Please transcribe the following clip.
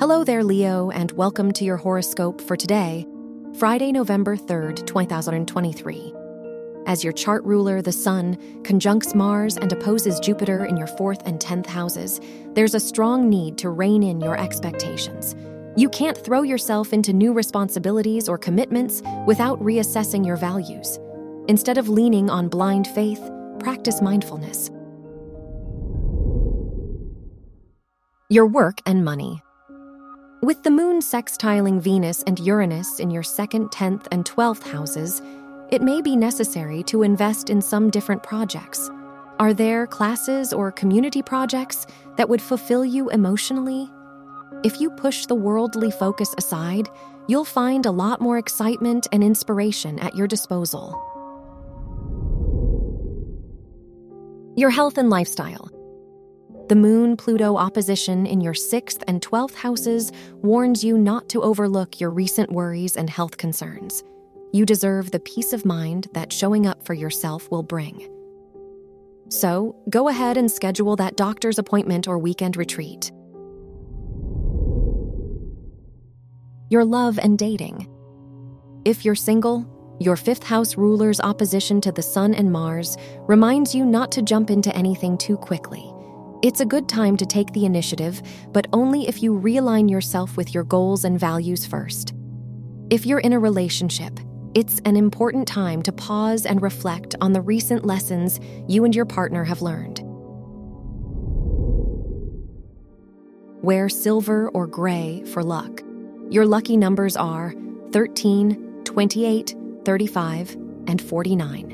Hello there, Leo, and welcome to your horoscope for today, Friday, November 3rd, 2023. As your chart ruler, the Sun, conjuncts Mars and opposes Jupiter in your fourth and tenth houses, there's a strong need to rein in your expectations. You can't throw yourself into new responsibilities or commitments without reassessing your values. Instead of leaning on blind faith, practice mindfulness. Your work and money. With the moon sextiling Venus and Uranus in your second, 10th, and 12th houses, it may be necessary to invest in some different projects. Are there classes or community projects that would fulfill you emotionally? If you push the worldly focus aside, you'll find a lot more excitement and inspiration at your disposal. Your health and lifestyle. The Moon Pluto opposition in your 6th and 12th houses warns you not to overlook your recent worries and health concerns. You deserve the peace of mind that showing up for yourself will bring. So, go ahead and schedule that doctor's appointment or weekend retreat. Your love and dating. If you're single, your fifth house ruler's opposition to the Sun and Mars reminds you not to jump into anything too quickly. It's a good time to take the initiative, but only if you realign yourself with your goals and values first. If you're in a relationship, it's an important time to pause and reflect on the recent lessons you and your partner have learned. Wear silver or gray for luck. Your lucky numbers are 13, 28, 35, and 49.